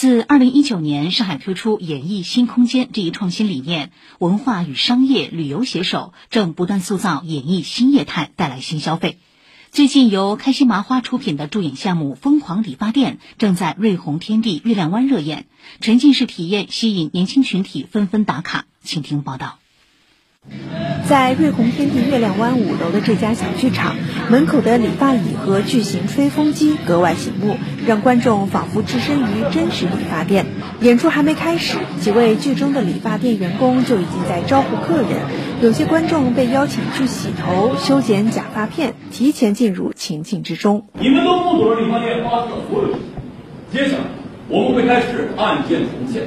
自二零一九年上海推出演艺新空间这一创新理念，文化与商业旅游携手，正不断塑造演艺新业态，带来新消费。最近由开心麻花出品的助演项目《疯狂理发店》正在瑞虹天地月亮湾热演，沉浸式体验吸引年轻群体纷纷打卡。请听报道。在瑞虹天地月亮湾五楼的这家小剧场门口的理发椅和巨型吹风机格外醒目，让观众仿佛置身于真实理发店。演出还没开始，几位剧中的理发店员工就已经在招呼客人。有些观众被邀请去洗头、修剪假发片，提前进入情境之中。你们都目睹了理发店发生的所有事情，接下来我们会开始案件重现。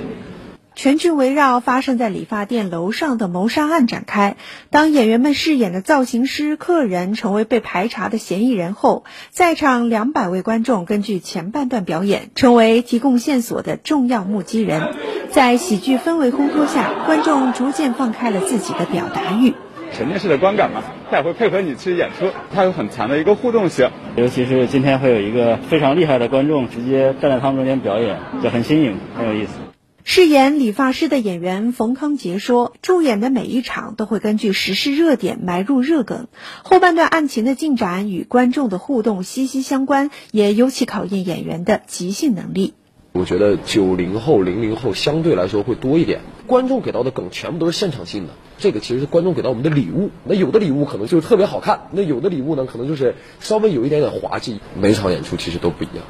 全剧围绕发生在理发店楼上的谋杀案展开。当演员们饰演的造型师、客人成为被排查的嫌疑人后，在场两百位观众根据前半段表演，成为提供线索的重要目击人。在喜剧氛围烘托下，观众逐渐放开了自己的表达欲。沉浸式的观感嘛，他也会配合你去演出，它有很强的一个互动性。尤其是今天会有一个非常厉害的观众直接站在他们中间表演，就很新颖，很有意思。饰演理发师的演员冯康杰说：“助演的每一场都会根据时事热点埋入热梗，后半段案情的进展与观众的互动息息相关，也尤其考验演员的即兴能力。我觉得九零后、零零后相对来说会多一点，观众给到的梗全部都是现场性的，这个其实是观众给到我们的礼物。那有的礼物可能就是特别好看，那有的礼物呢，可能就是稍微有一点点滑稽。每场演出其实都不一样。”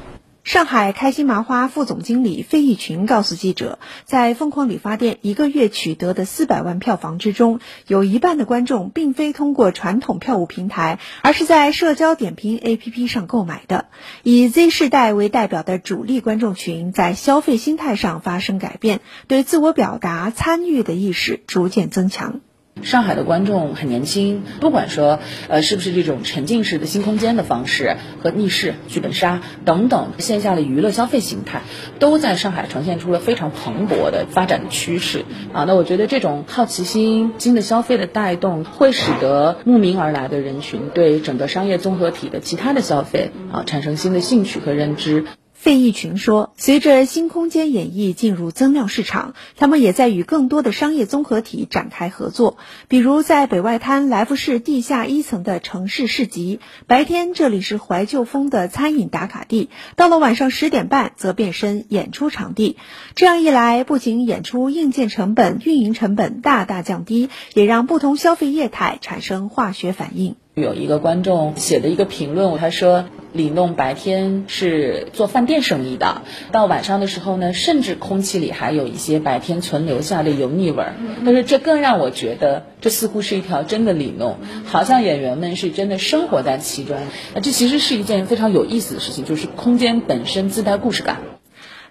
上海开心麻花副总经理费义群告诉记者，在疯狂理发店一个月取得的四百万票房之中，有一半的观众并非通过传统票务平台，而是在社交点评 APP 上购买的。以 Z 世代为代表的主力观众群在消费心态上发生改变，对自我表达、参与的意识逐渐增强。上海的观众很年轻，不管说呃是不是这种沉浸式的新空间的方式和逆势剧本杀等等线下的娱乐消费形态，都在上海呈现出了非常蓬勃的发展的趋势啊。那我觉得这种好奇心、新的消费的带动，会使得慕名而来的人群对整个商业综合体的其他的消费啊产生新的兴趣和认知。费义群说：“随着新空间演绎进入增量市场，他们也在与更多的商业综合体展开合作。比如在北外滩来福士地下一层的城市市集，白天这里是怀旧风的餐饮打卡地，到了晚上十点半则变身演出场地。这样一来，不仅演出硬件成本、运营成本大大降低，也让不同消费业态产生化学反应。”有一个观众写的一个评论，他说：“李弄白天是做饭店生意的，到晚上的时候呢，甚至空气里还有一些白天存留下的油腻味儿。但是这更让我觉得，这似乎是一条真的李弄，好像演员们是真的生活在其中。那这其实是一件非常有意思的事情，就是空间本身自带故事感。”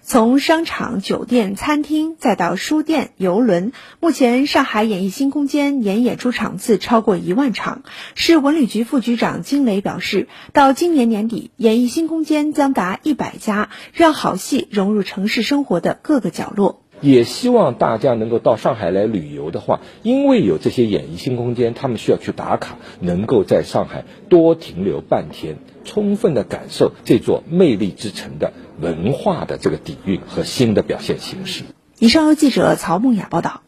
从商场、酒店、餐厅，再到书店、游轮，目前上海演艺新空间年演出场次超过一万场。市文旅局副局长金雷表示，到今年年底，演艺新空间将达一百家，让好戏融入城市生活的各个角落。也希望大家能够到上海来旅游的话，因为有这些演艺新空间，他们需要去打卡，能够在上海多停留半天，充分的感受这座魅力之城的。文化的这个底蕴和新的表现形式。以上由记者曹梦雅报道。